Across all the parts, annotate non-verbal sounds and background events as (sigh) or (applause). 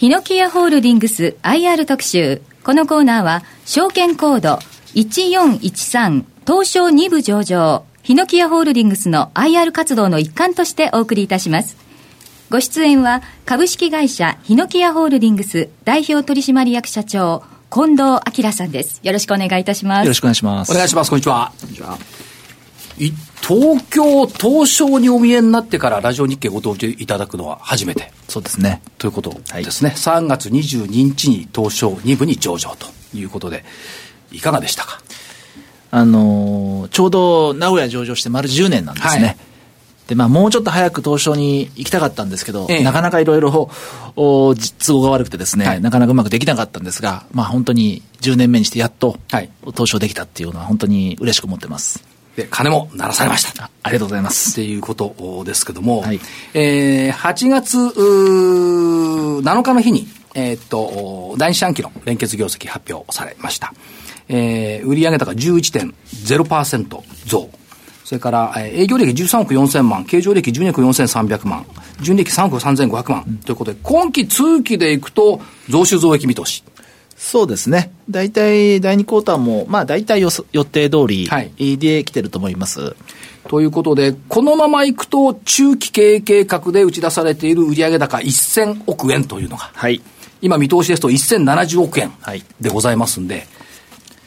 ヒノキアホールディングス IR 特集。このコーナーは、証券コード1413東証2部上場、ヒノキアホールディングスの IR 活動の一環としてお送りいたします。ご出演は、株式会社ヒノキアホールディングス代表取締役社長、近藤明さんです。よろしくお願いいたします。よろしくお願いします。お願いします。こんにちは。こんにちは。東京東証にお見えになってからラジオ日経ご登場いただくのは初めて。そうですね。ということですね。はい、3月22日に東証2部に上場ということで、いかがでしたか？あのー、ちょうど名古屋上場して丸10年なんですね。はい、で、まあ、もうちょっと早く東証に行きたかったんですけど、ええ、なかなかいろいろ、都合が悪くてですね、はい、なかなかうまくできなかったんですが、まあ、本当に10年目にしてやっと、東証できたっていうのは本当に嬉しく思ってます。で、金も鳴らされました。ありがとうございます。っていうことですけども、はい、えー、8月7日の日に、えー、っと、第二四半期の連結業績発表されました。えー、売上高11.0%増。それから、えー、営業利益13億4000万、経常利益12億4300万、純利益3億3500万、うん、ということで、今期通期でいくと、増収増益見通し。そうですね。大体、第2クォーターも、まあ、大体予予定通りで来てると思います。はいということで、このままいくと、中期経営計画で打ち出されている売上高1000億円というのが、はい、今見通しですと1070億円でございますんで、はい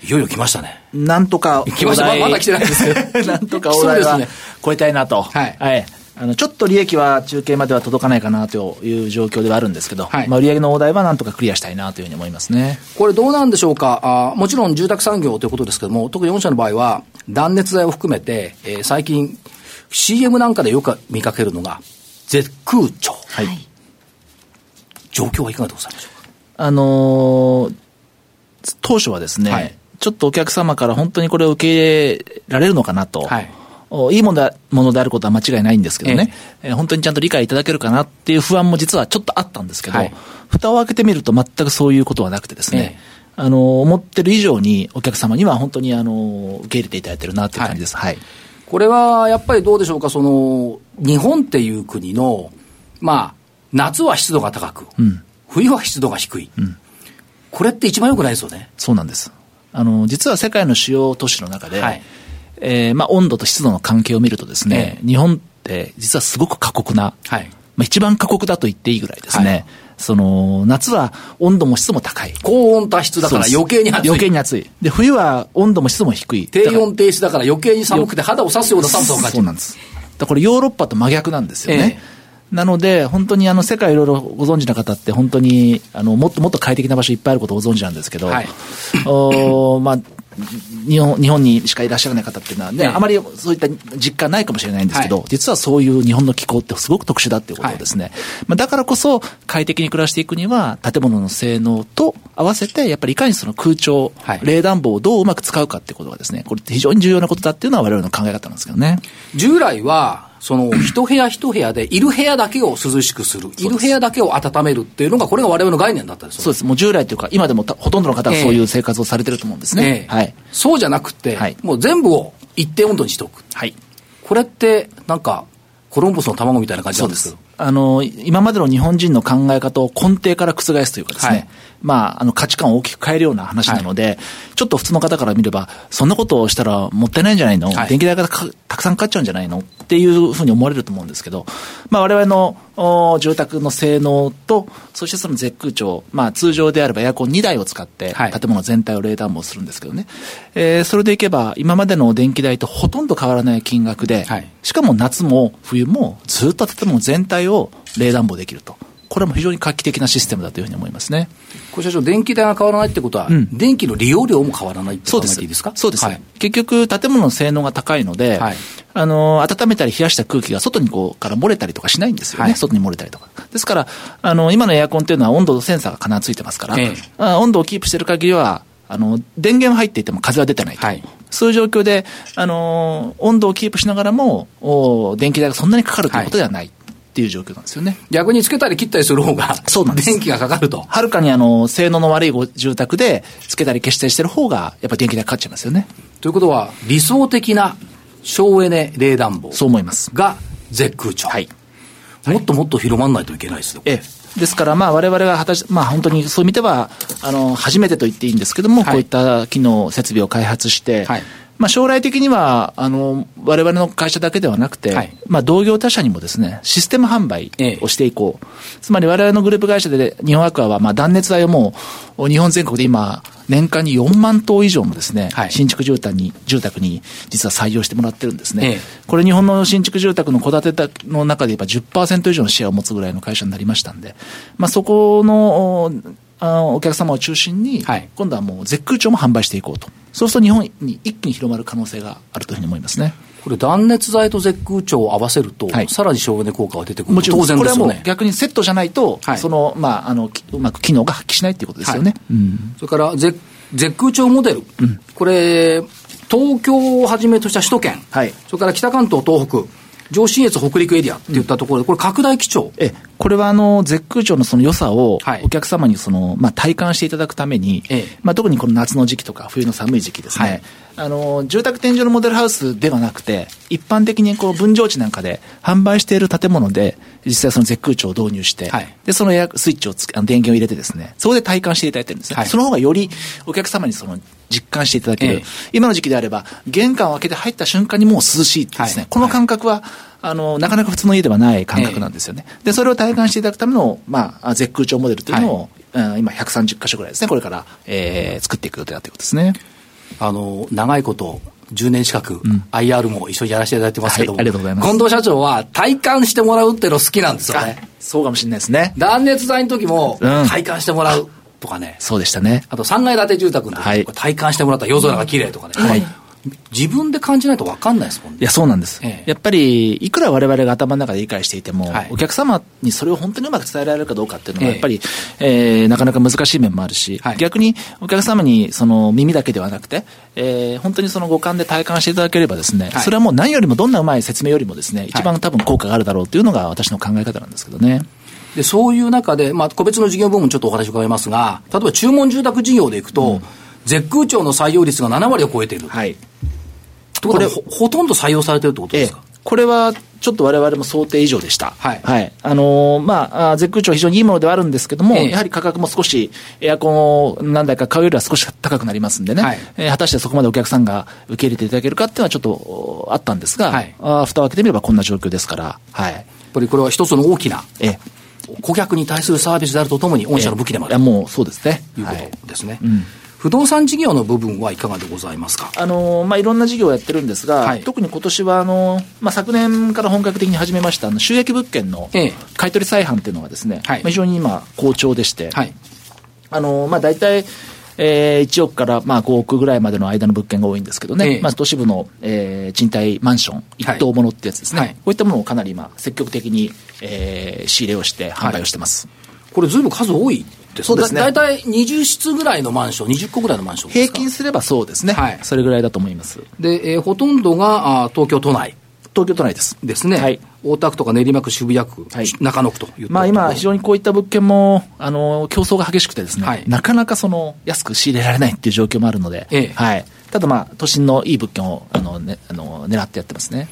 いよいよ来ましたね。なんとか。来ました。まだ来てないんですけど。(laughs) なんとかお題は超えたいなと。はい。はい。あの、ちょっと利益は中継までは届かないかなという状況ではあるんですけど、はい、まあ、売上の大台はなんとかクリアしたいなというふうに思いますね。これどうなんでしょうか？あもちろん住宅産業ということですけども、特に御社の場合は、断熱材を含めて、えー、最近、CM なんかでよく見かけるのが、絶空調。はい。状況はいかがでございましょうか？あのー、当初はですね、はい、ちょっとお客様から本当にこれを受け入れられるのかなと。はいいいものでものであることは間違いないんですけどね、ええ本当にちゃんと理解いただけるかなっていう不安も実はちょっとあったんですけど、はい、蓋を開けてみると全くそういうことはなくてですね、え、あの、思ってる以上にお客様には本当にあの、受け入れていただいてるなっていう感じです。はい。はい、これはやっぱりどうでしょうか、その、日本っていう国の、まあ、夏は湿度が高く、うん、冬は湿度が低い。うん、これって一番良くないですよね。そうなんです。あの、実は世界の主要都市の中で、はいえー、まあ、温度と湿度の関係を見るとですね、えー、日本って実はすごく過酷な、はい、まあ、一番過酷だと言っていいぐらいですね。はい、その、夏は温度も湿度も高い。高温多湿だから余計に暑い。余計に暑い。で、冬は温度も湿度も低い。低温低湿だから余計に寒くて肌を刺すような寒さを感じる。そうなんです。だこれヨーロッパと真逆なんですよね。えーなので、本当にあの世界いろいろご存知の方って、本当にあのもっともっと快適な場所いっぱいあることをご存知なんですけど、はい、おまあ、日本日本にしかいらっしゃらない方っていうのはね、あまりそういった実感ないかもしれないんですけど、はい、実はそういう日本の気候ってすごく特殊だっていうことですね。はい、まあ、だからこそ快適に暮らしていくには、建物の性能と合わせて、やっぱりいかにその空調、はい、冷暖房をどううまく使うかっていうことがですね、これ非常に重要なことだっていうのは我々の考え方なんですけどね。従来は、その一部屋一部屋で、いる部屋だけを涼しくする、いる部屋だけを温めるっていうのが、これが我々の概念だったんですそうです。もう従来というか、今でもほとんどの方がそういう生活をされてると思うんですね。えー、はい。そうじゃなくて、はい、もう全部を一定温度にしておく。はい。これって、なんか、コロンブスの卵みたいな感じなんですけど。あの、今までの日本人の考え方を根底から覆すというかですね、はい、まあ、あの価値観を大きく変えるような話なので、はい、ちょっと普通の方から見れば、そんなことをしたらもったいないんじゃないの、はい、電気代がたくさんかかっちゃうんじゃないの？っていうふうに思われると思うんですけど、まあ、我々の住宅の性能と、そしてその絶空調、まあ、通常であればエアコン2台を使って、建物全体を冷暖房するんですけどね、えー、それでいけば、今までの電気代とほとんど変わらない金額で、しかも夏も冬もずっと建物全体を冷暖房できると。これも非常に画期的なシステムだというふうに思いますね。社長、電気代が変わらないってことは、うん、電気の利用量も変わらないって考えていいですか？そうです。はい、結局、建物の性能が高いので、はい、あの、温めたり冷やした空気が外にこうから漏れたりとかしないんですよね。はい、外に漏れたりとか。ですから、あの、今のエアコンっていうのは温度センサーが必ずついてますから、ええ、温度をキープしてる限りは、あの、電源は入っていても風は出てないと。はい、そういう状況で、あの、温度をキープしながらも、お電気代がそんなにかかるということではない。っていう状況なんですよね。逆につけたり切ったりする方が、そうなんです。電気がかかると。はるかにあの、性能の悪い住宅で、つけたり消したりしてる方が、やっぱり電気代かかっちゃいますよね。ということは、理想的な省エネ冷暖房。そう思います。が、絶空調。はい。もっともっと広まらないといけないですよ。ええ。ですから、まあ、我々が果たし、まあ、本当にそういう意味では、あの、初めてと言っていいんですけども、はい、こういった機能、設備を開発して、はいまあ、将来的には、あの、我々の会社だけではなくて、はい、まあ、同業他社にもですね、システム販売をしていこう。ええ、つまり我々のグループ会社で、日本アクアは、まあ、断熱材をもう、日本全国で今、年間に4万棟以上のですね、はい、新築住宅に、住宅に実は採用してもらってるんですね。ええ、これ日本の新築住宅の戸建ての中で言えば10%以上のシェアを持つぐらいの会社になりましたんで、まあそこの、あお客様を中心に、はい、今度はもう絶空調も販売していこうと。そうすると日本に一気に広まる可能性があるというふうに思いますね。これ断熱材と絶空調を合わせると、はい、さらに省エネ効果が出てくるもちろん当然ですよね。これはもう逆にセットじゃないと、はい、その、まあ、あの、うまく機能が発揮しないっていうことですよね。はいうん、それから絶、絶空調モデル。うん、これ、東京をはじめとした首都圏。はい、それから北関東、東北。上信越北陸エリアっていったところで、これ拡大基調。え、これはあの、絶空調のその良さを、お客様にその、まあ、体感していただくために、ええ、まあ、特にこの夏の時期とか冬の寒い時期ですね、はい、あの、住宅天井のモデルハウスではなくて、一般的にこう分譲地なんかで販売している建物で、実際その絶空調を導入して、はい、で、そのエアスイッチをつあの電源を入れてですね、そこで体感していただいてるんですね。はい、その方がよりお客様にその実感していただける。ええ、今の時期であれば、玄関を開けて入った瞬間にもう涼しいですね。はい、この感覚は、あの、なかなか普通の家ではない感覚なんですよね。え、で、それを体感していただくための、まあ、絶空調モデルというのを、はい、今130箇所ぐらいですね、これから、えー、作っていく予定だということですね。あの、長いこと、10年近く、IR も一緒にやらせていただいてますけども、はい、ありがとうございます。近藤社長は体感してもらうっていうの好きなんですよね。そうかもしれないですね。断熱材の時も体感してもらう。とかね。そうでしたね。あと3階建て住宅の時、はい、体感してもらった夜空が綺麗とかね。はい。自分で感じないと分かんないですもんね。いや、そうなんです。ええ、やっぱり、いくら我々が頭の中で理解していても、はい、お客様にそれを本当にうまく伝えられるかどうかっていうのは、やっぱり、ええー、なかなか難しい面もあるし、はい、逆にお客様にその耳だけではなくて、えー、本当にその五感で体感していただければですね、はい、それはもう何よりもどんなうまい説明よりもですね、一番多分効果があるだろうというのが私の考え方なんですけどね。で、そういう中で、まあ、個別の事業部門ちょっとお話伺いますが、例えば注文住宅事業でいくと、うん、絶空調の採用率が7割を超えている。はい。これほ、ほとんど採用されてるってことですか、ええ、これは、ちょっと我々も想定以上でした。はい。はい。あのー、まあ、絶空調非常にいいものではあるんですけども、ええ、やはり価格も少し、エアコンを何台か買うよりは少し高くなりますんでね、はい、えー、果たしてそこまでお客さんが受け入れていただけるかっていうのはちょっとあったんですが、はい、あ蓋を開けてみればこんな状況ですから、はい。やっぱりこれは一つの大きな、ええ、顧客に対するサービスであるとともに、御社の武器でもある、えー、もうそうですね。いうことですね。はい。うん。不動産事業の部分はいかがでございますか？あの、まあ、いろんな事業をやってるんですが、はい、特に今年は、あの、まあ、昨年から本格的に始めました、あの、収益物件の買取再販っていうのがですね、はい、非常に今、好調でして、はい、あの、まあ、大体、えー、1億からまあ5億ぐらいまでの間の物件が多いんですけどね、ええ、まず都市部の、えー、賃貸マンション、一棟ものってやつですね、はい、こういったものをかなり今、積極的に、えー、仕入れをして販売をしてます。はい、これ、ずいぶん数多いですそうですね。大体20室ぐらいのマンション、20個ぐらいのマンション平均すればそうですね。はい。それぐらいだと思います。で、えー、ほとんどがあ東京都内。東京都内です。ですね。はい。大田区とか練馬区、渋谷区、はい、中野区というまあ今、非常にこういった物件も、あの、競争が激しくてですね、はい、なかなかその、安く仕入れられないっていう状況もあるので、ええ、はい。ただまあ、都心のいい物件を、あの、ね、あの、狙ってやってますね。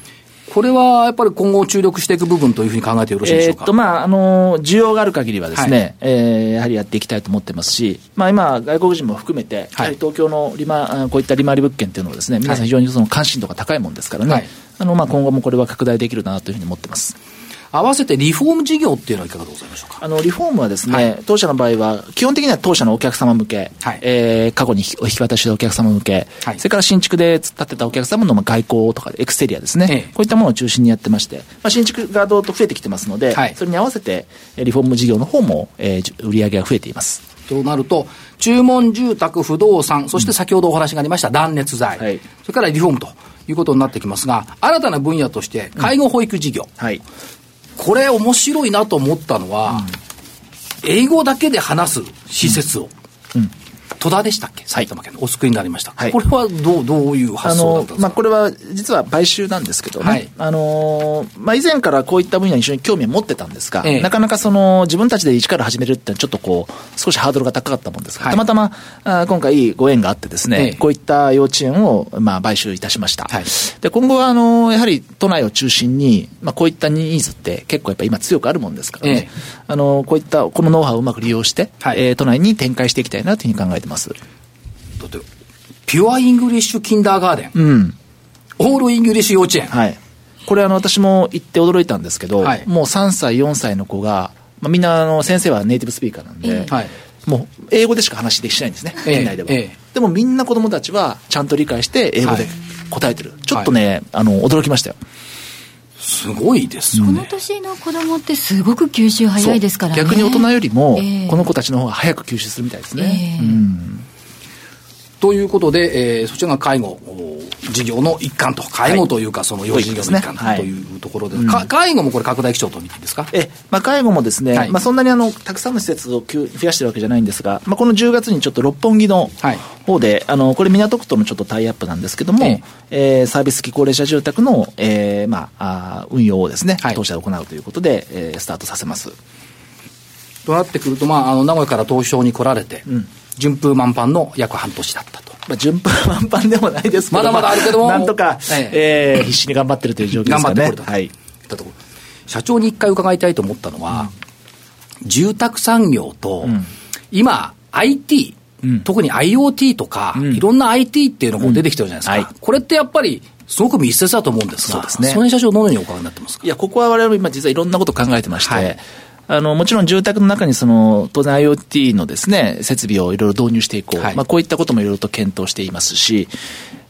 これはやっぱり今後注力していく部分というふうに考えてよろしいでしょうか？えー、っと、まあ、あの、需要がある限りはですね、はい、えー、やはりやっていきたいと思ってますし、まあ今、外国人も含めて、はい、東京の利回、こういった利回り物件っていうのはですね、皆さん非常にその関心度が高いもんですからね、はい、あの、まあ今後もこれは拡大できるなというふうに思ってます。合わせてリフォーム事業っていうのはいかがでございましょうか？あのリフォームはですね、はい、当社の場合は、基本的には当社のお客様向け、はい、えー、過去にお引き渡ししたお客様向け、はい、それから新築で建てたお客様の外交とかエクステリアですね、ええ、こういったものを中心にやってまして、まあ、新築がどうと増えてきてますので、はい、それに合わせてリフォーム事業の方も、えー、売り上げが増えています。となると、注文住宅、不動産、そして先ほどお話がありました断熱材、はい、それからリフォームということになってきますが、新たな分野として、介護保育事業、うんはい、これ面白いなと思ったのは、うん、英語だけで話す施設を戸田でしたっけ？埼玉県の。お救いになりました。はい、これはどう、どういう発想だったんですか？まあ、これは実は買収なんですけどね。はい、あのー、まあ、以前からこういった分野に非常に興味を持ってたんですが、ええ、なかなかその、自分たちで一から始めるってちょっとこう、少しハードルが高かったもんですが、はい、たまたま、あ今回ご縁があってですね、え、こういった幼稚園を、まあ、買収いたしました。で、今後は、あのー、やはり都内を中心に、まあ、こういったニーズって結構やっぱ今強くあるもんですからね、あのー、こういったこのノウハウをうまく利用して、はい、えー、都内に展開していきたいなというふうに考えてます。だって Pure English Kindergarten。うん。 all English 幼稚園。はい。これあの私も行って驚いたんですけど、はい、もう3歳、4歳の子が、まあ、みんなあの先生はネイティブスピーカーなんで、はい、もう英語でしか話できないんですね、園内では、でもみんな子供たちはちゃんと理解して英語で答えてる。はい、ちょっとね、あの、驚きましたよ。すごいですよね。この年の子供ってすごく吸収早いですからね。逆に大人よりも、この子たちの方が早く吸収するみたいですね。えー、うんということで、えー、そちらが介護事業の一環と、介護というか、その養子事業の一環とい。うところで、はい、介護もこれ、拡大基調と見ていいですか？え、まあ、介護もですね、はい、まあ、そんなにあのたくさんの施設を増やしてるわけじゃないんですが、まあ、この10月にちょっと六本木の方で、はい、あのこれ、港区とのちょっとタイアップなんですけども、ええ。ー、サービス付き高齢者住宅の、えーまあ、あ運用をですね、当社で行うということで、えー、スタートさせます。となってくると、まあ、あの名古屋から東証に来られて、うん順風満帆の約半年だったと。まあ、順風満帆でもないですけど、まだまだあるけども、なんとか、ええー、必死に頑張ってるという状況ですね。頑張ってこれた。はい。社長に一回伺いたいと思ったのは、うん、住宅産業と、うん、今、IT、うん、特に IoT とか、いろんな IT っていうのも出てきてるじゃないですか。はい、これってやっぱり、すごく密接だと思うんですが、そうですね。その社長、どのようにお考えになってますか？いや、ここは我々今実はいろんなこと考えてまして、はいあの、もちろん住宅の中にその、当然 IoT のですね、設備をいろいろ導入していこう。はい、まあ、こういったこともいろいろと検討していますし、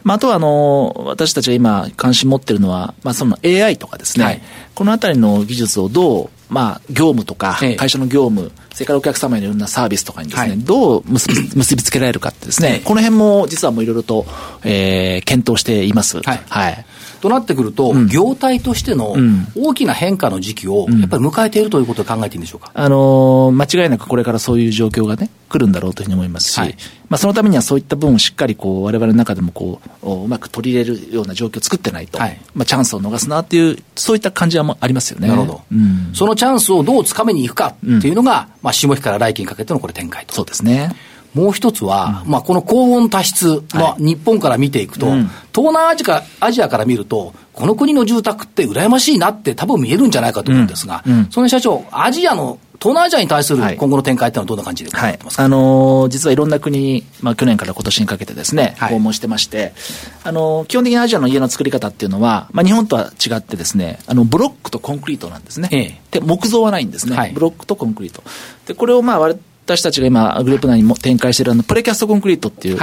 まあ、あとはあの、私たちが今関心持ってるのは、まあ、その AI とかですね、はい、このあたりの技術をどう、まあ、業務とか、会社の業務、それからお客様へのいろんなサービスとかにですね、はい、どう結び (clears throat) 結びつけられるかってですね、この辺も実はもういろいろと、えー、検討しています。はい。はいとなってくると、うん、業態としての大きな変化の時期を、やっぱり迎えているということを考えていいんでしょうか、あのー、間違いなくこれからそういう状況がね、来るんだろうというふうに思いますし、はい、まあ、そのためにはそういった分をしっかりこう、われわれの中でもこう、うまく取り入れるような状況を作ってないと、はい、まあ、チャンスを逃すなっていう、そういった感じはありますよね。なるほど。うん、そのチャンスをどうつかめにいくかっていうのが、まあ、下期から来期にかけてのこれ展開と。そうですね。もう一つは、うん、まあ、この高温多湿、まあ、日本から見ていくと、うん、東南アジアアジアから見ると、この国の住宅って羨ましいなって多分見えるんじゃないかと思うんですが、うん、その社長、アジアの東南アジアに対する今後の展開ってのはどんな感じで考えてますか、はい、あのー、実はいろんな国、まあ、去年から今年にかけてですね、訪問してまして、あのー、基本的にアジアの家の作り方っていうのは、まあ、日本とは違ってですね、あの、ブロックとコンクリートなんですね。ええ、で、木造はないんですね。はい、ブロックとコンクリート。で、これをまあ、割私たちが今、グループ内にも展開しているあのプレキャストコンクリートっていう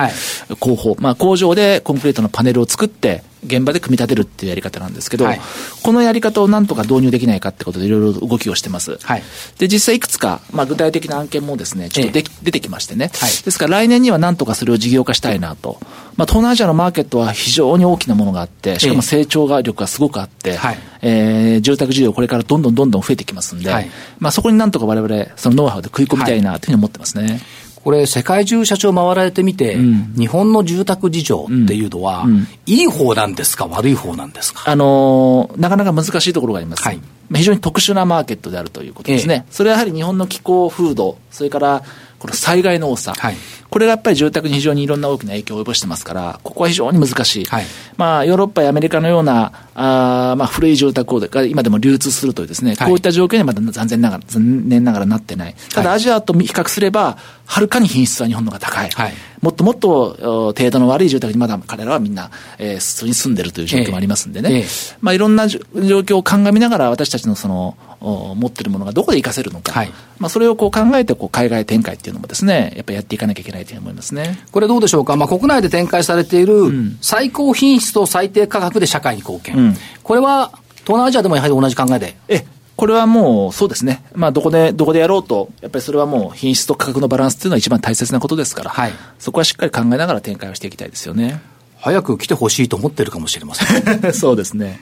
工法、はい、まあ、工場でコンクリートのパネルを作って、現場で組み立てるっていうやり方なんですけど、はい、このやり方をなんとか導入できないかってことでいろいろ動きをしてます。はい、で、実際いくつか、まあ、具体的な案件もですね、ちょっとで、ええ、出てきましてね、はい、ですから来年にはなんとかそれを事業化したいなと。まあ、東南アジアのマーケットは非常に大きなものがあって、しかも成長が力がすごくあって、ええー、住宅需要これからどんどんどんどん増えてきますんで、まあ、そこになんとか我々、そのノウハウで食い込みたいなというふうに思ってますね。これ、世界中社長回られてみて、うん、日本の住宅事情っていうのは、うん、いい方なんですか、悪い方なんですか？あのー、なかなか難しいところがあります。はい、非常に特殊なマーケットであるということですね。ええ、それはやはり日本の気候、風土、それからこの災害の多さ、はい、これがやっぱり住宅に非常にいろんな大きな影響を及ぼしてますから、ここは非常に難しい。はい、まあ、ヨーロッパやアメリカのような、あまあ、古い住宅が今でも流通するというですね、こういった状況にはまだ残念ながら、残念ながらなってない。ただ、アジアと比較すれば、はるかに品質は日本の方が高い。はい。もっともっと程度の悪い住宅にまだ彼らはみんな、えー、普通に住んでるという状況もありますんでね、ええ。まあ、いろんな状況を鑑みながら私たちのその持ってるものがどこで活かせるのか、はい、まあ、それをこう考えてこう海外展開っていうのもですね、やっぱりやっていかなきゃいけないと思いますね。これどうでしょうか、まあ、国内で展開されている最高品質と最低価格で社会に貢献、うん、これは東南アジアでもやはり同じ考えで？えこれはもうそうですね、まあ、どこで、どこでやろうと、やっぱりそれはもう品質と価格のバランスっていうのは一番大切なことですから、はい、そこはしっかり考えながら展開をしていきたいですよね。早く来てほしいと思ってるかもしれません。(laughs) そうですね。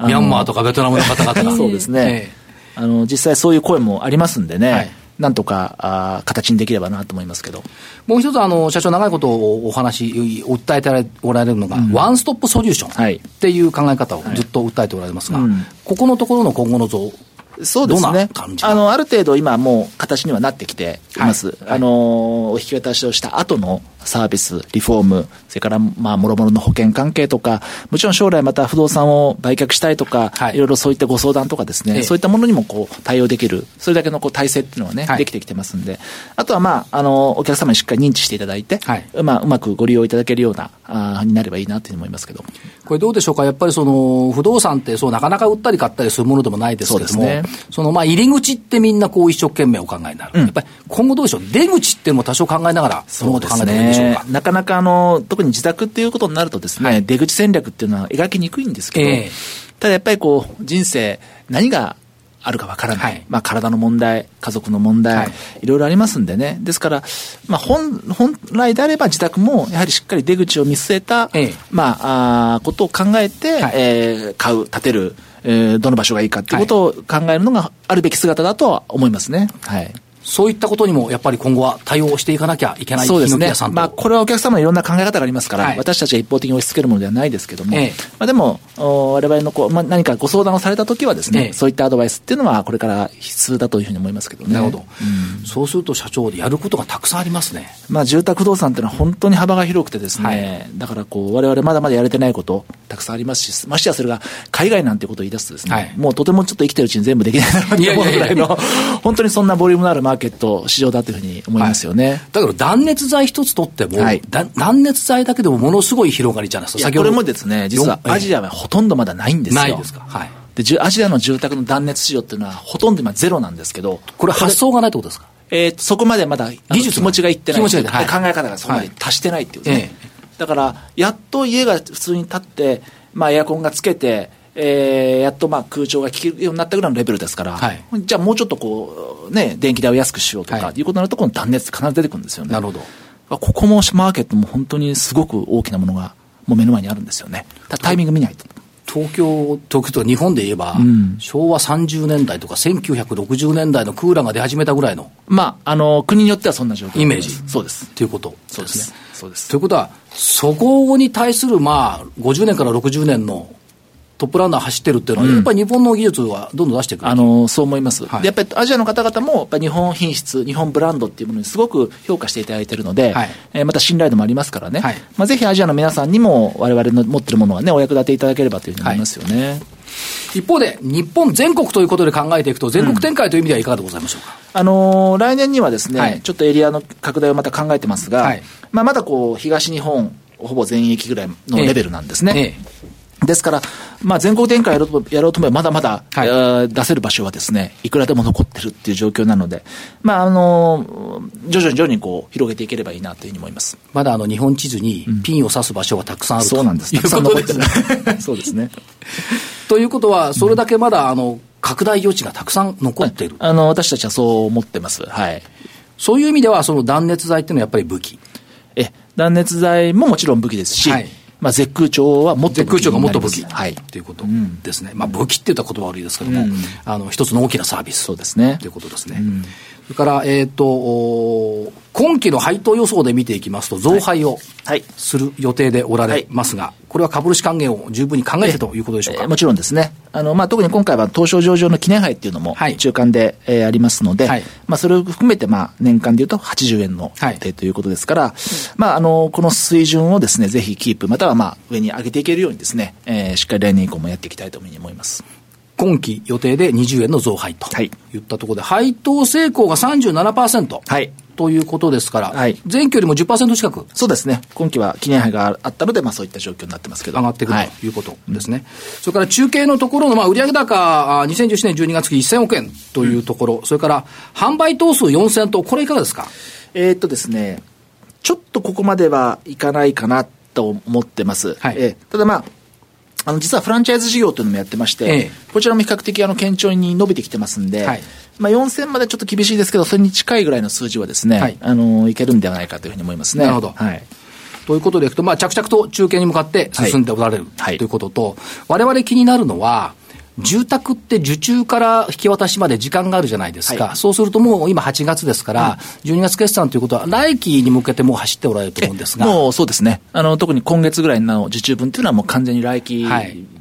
ミャンマーとかベトナムの方々が。(laughs) そうですね。えーあの、実際そういう声もありますんでね、はい、なんとかあ形にできればなと思いますけど。もう一つ、あの、社長長いことをお話、訴えておられるのが、うん、ワンストップソリューションっていう考え方をずっと訴えておられますが、はいうん、ここのところの今後の像、そうですね。あの、ある程度今もう形にはなってきています。はい、あの、お引き渡しをした後のサービス、リフォーム、それから、まあ、もろもろの保険関係とか、もちろん将来また不動産を売却したいとか、はい、いろいろそういったご相談とかですね、ええ、そういったものにもこう対応できる、それだけのこう体制っていうのはね、はい、できてきてますんで、あとはまあ、あの、お客様にしっかり認知していただいて、はい、まあ、うまくご利用いただけるような、あになればいいなというふうに思いますけど。これどうでしょうか？やっぱりその、不動産ってそうなかなか売ったり買ったりするものでもないですけれども、そ,、ね、そのまあ、入り口ってみんなこう一生懸命お考えになる。うん、やっぱり今後どうでしょう？出口っていうのも多少考えながら、そのこと考えていいんでしょうか。なかなかあの、特に自宅っていうことになるとですね、はい、出口戦略っていうのは描きにくいんですけど、えー、ただやっぱりこう、人生、何があるかわからない。はい、まあ、体の問題、家族の問題、はい、いろいろありますんでね。ですから、まあ、本、本来であれば自宅も、やはりしっかり出口を見据えた、ええ、まあ、あことを考えて、はい、えー、買う、建てる、えー、どの場所がいいかっていうことを考えるのがあるべき姿だとは思いますね。はい。そういったことにもやっぱり今後は対応していかなきゃいけないそうですね。まあ、これはお客様のいろんな考え方がありますから、はい、私たちが一方的に押し付けるものではないですけども、ええ、まあ、でも、我々のこう、まあ、何かご相談をされたときはですね、え、そういったアドバイスっていうのはこれから必須だというふうに思いますけどね。なるほど。うん、そうすると社長でやることがたくさんありますね。まあ、住宅不動産っていうのは本当に幅が広くてですね、はい、だからこう、我々まだまだやれてないこと、たくさんありますし、ましてやそれが海外なんてことを言い出すとですね、はい、もうとてもちょっと生きてるうちに全部できないなと思うぐらいの、本当にそんなボリュームのあるマーケット、市場だというふうに思いますよね。はい、だから断熱材一つとっても、はい、断熱材だけでもものすごい広がりじゃないですか。これもですね、実はアジアはほとんどまだないんですよ。ないですか？はい。で、アジアの住宅の断熱市場っていうのはほとんど今ゼロなんですけど。これ発想がないってことですか？えー、そこまでまだ技術気持ちがいってない。気持ちがいってない。考え方がそこまで達してないっていうね。ええ、だから、やっと家が普通に立って、まあエアコンがつけて、えー、やっとまあ空調が効くようになったぐらいのレベルですから、はい、じゃあもうちょっとこう、ね、電気代を安くしようとか、はい、いうことになると、この断熱必ず出てくるんですよね。なるほど。ここもマーケットも本当にすごく大きなものがもう目の前にあるんですよね。タイミング見ないと。東京、東京とか日本で言えば、うん、昭和30年代とか1960年代のクーラーが出始めたぐらいの。まあ、あの、国によってはそんな状況イメージ。そうです。ということそうですね。そうです。ということは、そこに対する、まあ、50年から60年のトップランナー走ってるっていうのは、やっぱり日本の技術はどんどん出していく、あのそう思います、はい、やっぱりアジアの方々も、やっぱ日本品質、日本ブランドっていうものにすごく評価していただいているので、はい、えー、また信頼度もありますからね、はい、まあ、ぜひアジアの皆さんにも、われわれの持ってるものはね、お役立ていただければというふうに思いますよね。一方で、日本全国ということで考えていくと、全国展開という意味ではいかがでございましょうか？うん、あのー、来年にはですね、はい、ちょっとエリアの拡大をまた考えてますが、はい、まあ、まだこう、東日本、ほぼ全域ぐらいのレベルなんですね。えええですから、まあ、全国展開やろうとやろうと思えば、まだまだ、はい、出せる場所はですね、いくらでも残ってるっていう状況なので、まあ、あの、徐々に徐々にこう、広げていければいいなというふうに思います。まだあの、日本地図にピンを刺す場所がたくさんある、うん、そうなんです。たくさん残ってる。(laughs) そうですね。ということは、それだけまだ、あの、拡大余地がたくさん残っている。あの、私たちはそう思ってます。はい。そういう意味では、その断熱材っていうのはやっぱり武器。え、断熱材ももちろん武器ですし、はいまあ、絶空調はもっと絶空調がもっと武器。はい。ということですね。うん、まあ、武器って言ったら言葉悪いですけども、うん、あの、一つの大きなサービス。そうですね。ということですね。うん、それから、えっ、ー、と、今期の配当予想で見ていきますと、増配をする予定でおられますが、はい。これは株主還元を十分に考えてということでしょうか、もちろんですね。あの、まあ、特に今回は東証上場の記念杯っていうのも中間で、えー、ありますので、はい、まあ、それを含めて、まあ、年間でいうと80円の予定ということですから、はい、まあ、あの、この水準をですね、ぜひキープ、またはまあ、上に上げていけるようにですね、えー、しっかり来年以降もやっていきたいというふうに思います。今期予定で20円の増配といったところで、配当成功が37%。はい。ということですから、はい、前期よりも10%近く。そうですね。今期は記念杯があったので、まあそういった状況になってますけど。上がってくる、はい、ということですね。それから中継のところの、まあ売上高、2017年12月期1000億円というところ、うん、それから販売頭数4000頭、これいかがですか？えー、っとですね、ちょっとここまではいかないかなと思ってます。はい、えー、ただまあ、あの、実はフランチャイズ事業というのもやってまして、ええ、こちらも比較的あの、堅調に伸びてきてますんで、はい、まあ、4000までちょっと厳しいですけど、それに近いぐらいの数字はですね、はい、あの、いけるんではないかというふうに思いますね。なるほど。はい。ということでいくと、まあ、着々と中継に向かって進んでおられる、はい、ということと、我々気になるのは、住宅って受注から引き渡しまで時間があるじゃないですか。はい、そうするともう今8月ですから、うん、12月決算ということは来期に向けてもう走っておられると思うんですが。もうそうですね。あの、特に今月ぐらいの受注分っていうのはもう完全に来期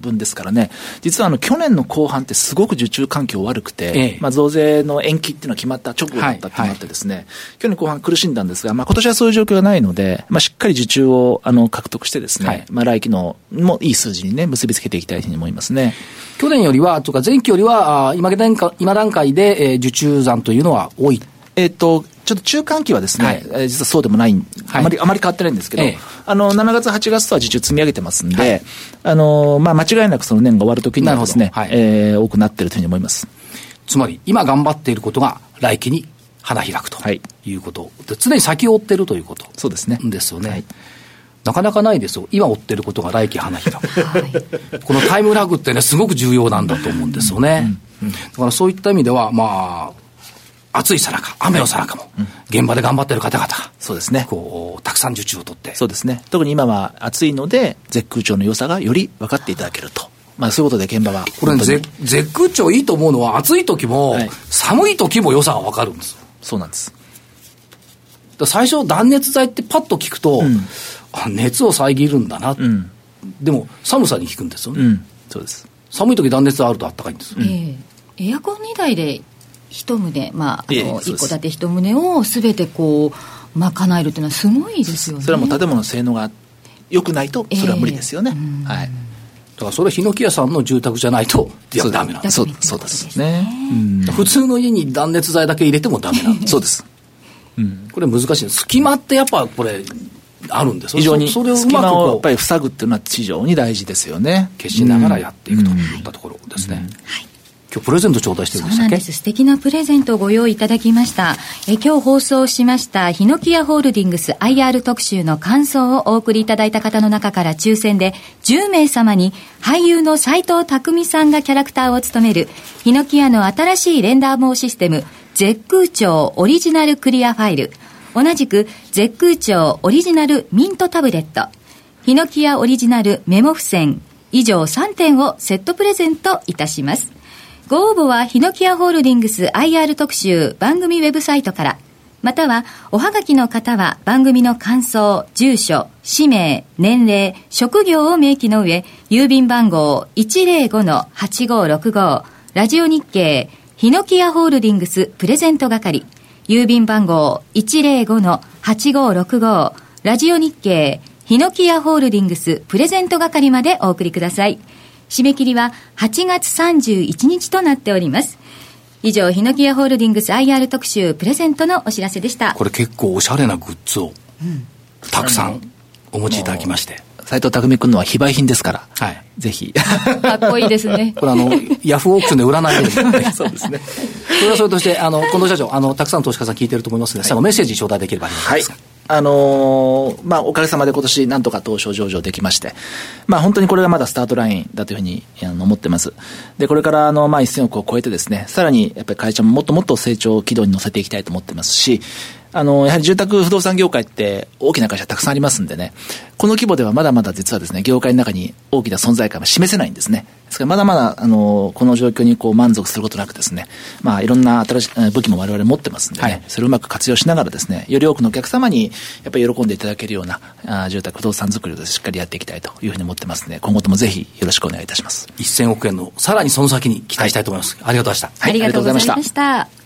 分ですからね。はい、実はあの、去年の後半ってすごく受注環境悪くて、ええ、まあ増税の延期っていうのは決まった直後だったってなってですね、はい、去年後半苦しんだんですが、まあ今年はそういう状況がないので、まあしっかり受注をあの獲得してですね、まあ来期のもいい数字にね、結びつけていきたいと思いますね。去年よりは、とか前期よりは、今段階今段階で、えー、受注残というのは多い。えっ、と、ちょっと中間期はですね、はい、実はそうでもない、あまり、あまり変わってないんですけど、ええ、あの、7月、8月とは受注積み上げてますんで、はい、あの、まあ、間違いなくその年が終わるときにはですね、はい、えー、多くなっているというふうに思います。つまり、今頑張っていることが来期に花開くとい。うこと、で常に先を追っているということそうですね。ですよね。なかなかないですよ。今追ってることが来期花開く。はい、このタイムラグってね、すごく重要なんだと思うんですよね。うんうん、だからそういった意味では、まあ、暑いさなか、雨のさなかも、現場で頑張ってる方々が、そうですね。こう、たくさん受注を取って。そうですね。特に今は暑いので、絶空調の良さがより分かっていただけると。まあそういうことで現場は。これ、ね、絶空調いいと思うのは、暑い時も、寒い時も良さが分かるんですそうなんです。最初、断熱材ってパッと聞くと、うん、あ熱を遮るんだな、うん、でも寒さに効くんですよね、うん、そうです。寒い時断熱あるとあったかいんですよ、えー、エアコン2台で一棟まああの一戸建て一棟をすべてこう賄えるっていうのはすごいですよね。それはもう建物の性能が良くないとそれは無理ですよね、えー、はい。だからそれはヒノキ屋さんの住宅じゃないといやダメなんです。そうそうですね、普通の家に断熱材だけ入れてもダメなんです。そうです、うん、これ難しい。隙間ってやっぱこれあるんです非常にそれを隙間をやっぱり塞ぐっていうのは非常に大事ですよね。消しながらやっていくといったところですね、はい。今日プレゼント頂戴してるんでしたっけそうなんです。素敵なプレゼントをご用意いただきました。え今日放送しました、ヒノキヤホールディングス IR 特集の感想をお送りいただいた方の中から抽選で10名様に俳優の斎藤匠さんがキャラクターを務めるヒノキヤの新しいレンダー網システム絶空調オリジナルクリアファイル同じく絶空調オリジナルミントタブレット、ヒノキアオリジナルメモ付箋、以上3点をセットプレゼントいたします。ご応募はヒノキアホールディングス IR 特集番組ウェブサイトから、またはおはがきの方は番組の感想、住所、氏名、年齢、職業を明記の上、郵便番号105-8565、ラジオ日経、ヒノキアホールディングスプレゼント係、郵便番号105-8565ラジオ日経ヒノキアホールディングスプレゼント係までお送りください。締め切りは8月31日となっております。以上、ヒノキアホールディングス IR 特集プレゼントのお知らせでした。これ結構おしゃれなグッズを、たくさんお持ちいただきまして。斎藤匠君のは非売品ですから、はい、ぜひ。かっこいいですね。(laughs) これあの、ヤフーオークションで売らないように。(laughs) そうですね。それはそれとして、あの、近藤社長、あの、たくさんの投資家さん聞いてると思いますので、最後メッセージ頂戴できればありがたいですか。はいあのー、まあ、おかげさまで今年なんとか東証上場できまして、まあ、本当にこれがまだスタートラインだというふうに思ってます。で、これからあの、まあ、1000億を超えてですね、さらにやっぱり会社ももっともっと成長軌道に乗せていきたいと思ってますし、あの、やはり住宅不動産業界って大きな会社たくさんありますんでね、この規模ではまだまだ実はですね、業界の中に大きな存在感は示せないんですね。ですからまだまだ、あの、この状況にこう満足することなくですね、まあいろんな新しい武器も我々持ってますんでね、はい、それをうまく活用しながらですね、より多くのお客様にやっぱり喜んでいただけるようなあ住宅不動産作りをしっかりやっていきたいというふうに思ってますので、今後ともぜひよろしくお願いいたします。1000億円のさらにその先に期待したいと思います。はい、ありがとうございました。はい、ありがとうございました。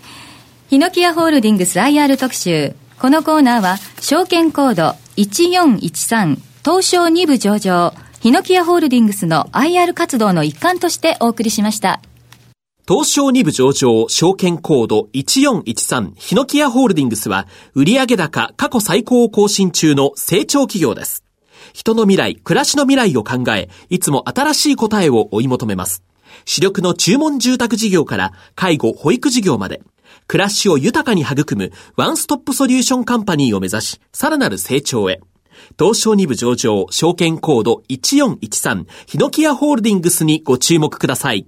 ヒノキアホールディングス IR 特集。このコーナーは、証券コード1413東証2部上場、ヒノキアホールディングスの IR 活動の一環としてお送りしました。東証2部上場、証券コード1413ヒノキアホールディングスは、売上高過去最高を更新中の成長企業です。人の未来、暮らしの未来を考え、いつも新しい答えを追い求めます。主力の注文住宅事業から介護、保育事業まで、暮らしを豊かに育むワンストップソリューションカンパニーを目指し、さらなる成長へ。東証2部上場、証券コード1413、ヒノキアホールディングスにご注目ください。